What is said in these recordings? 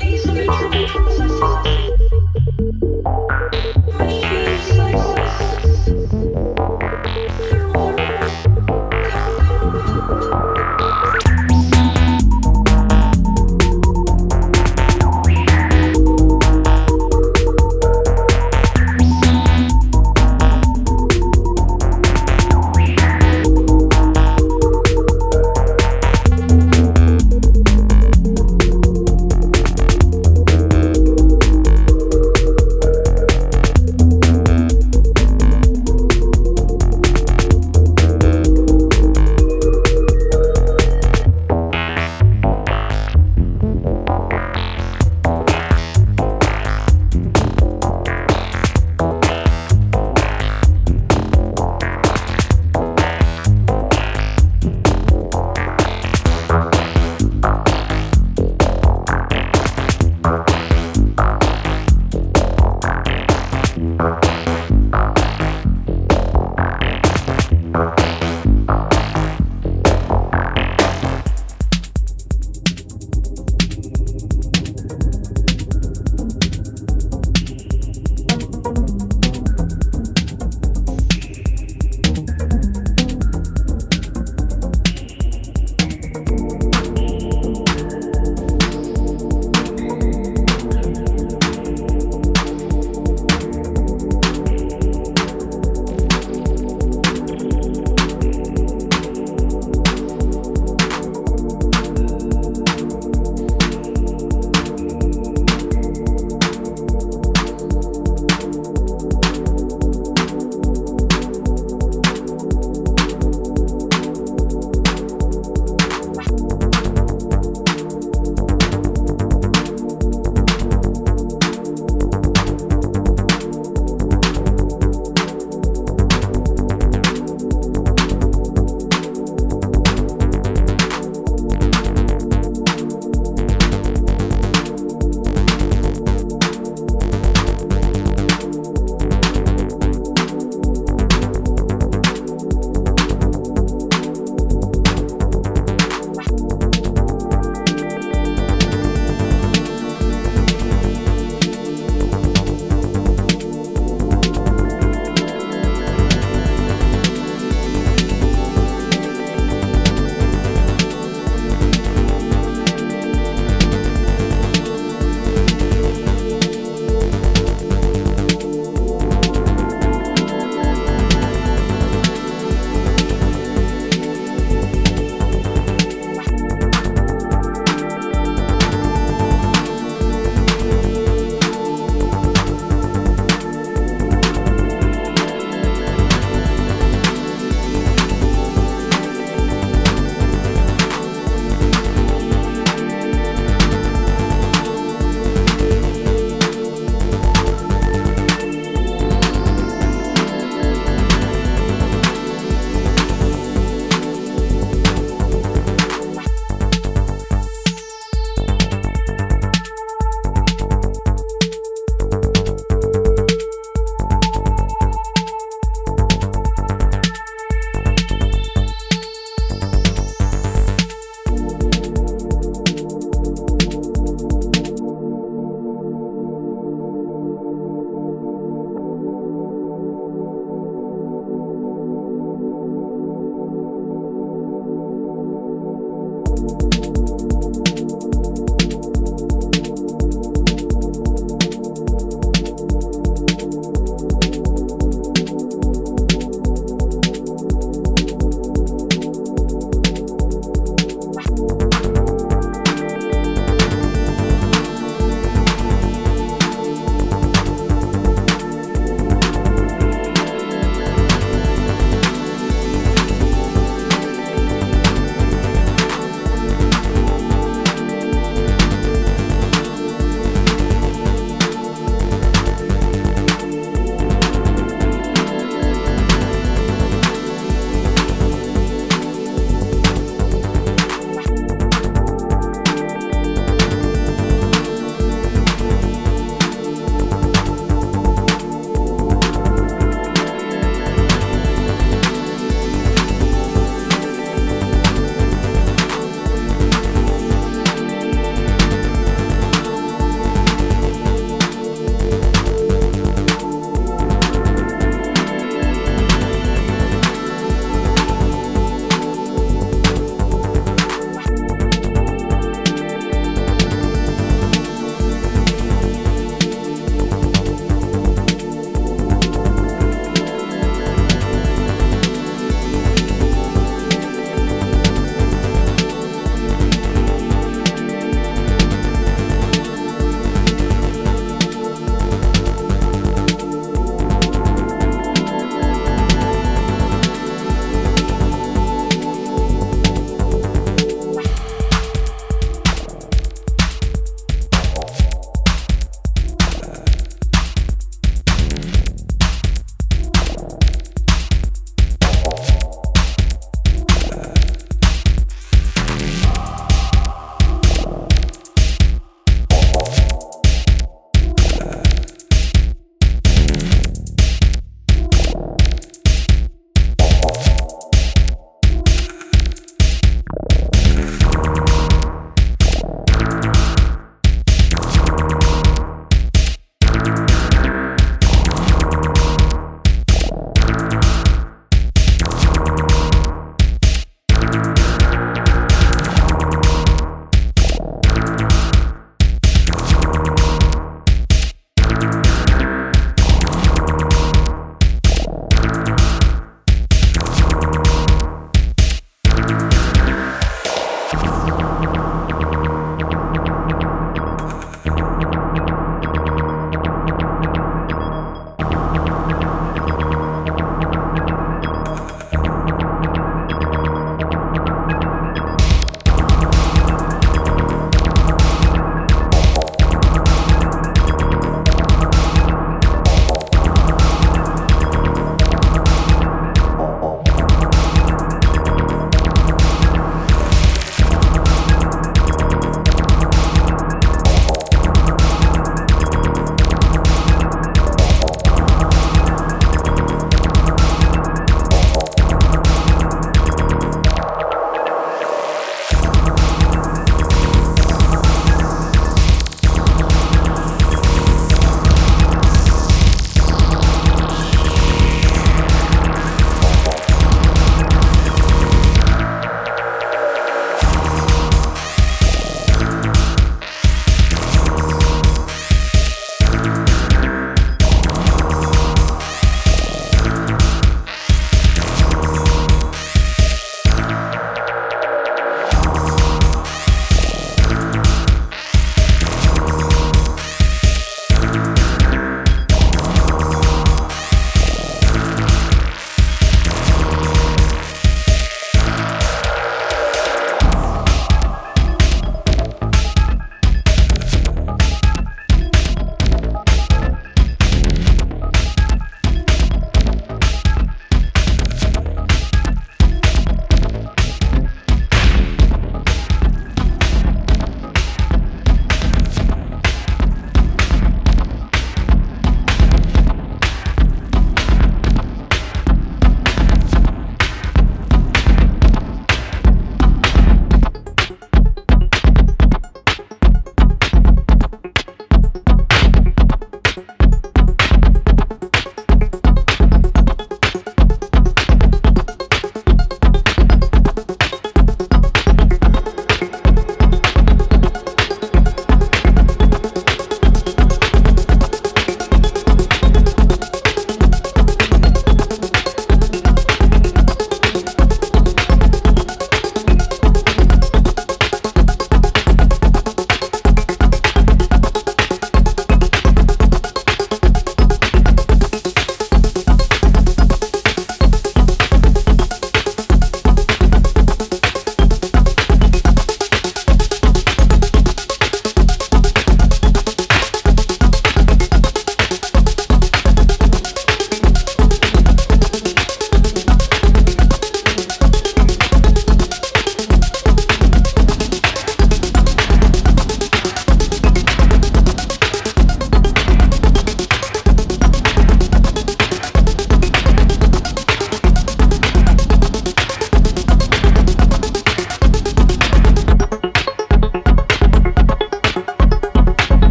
Isso, isso, isso.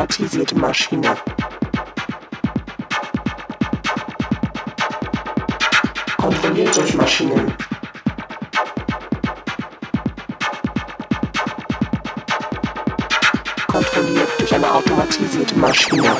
automatisierte Maschine. Kontrolliert durch Maschinen. Kontrolliert durch eine automatisierte Maschine.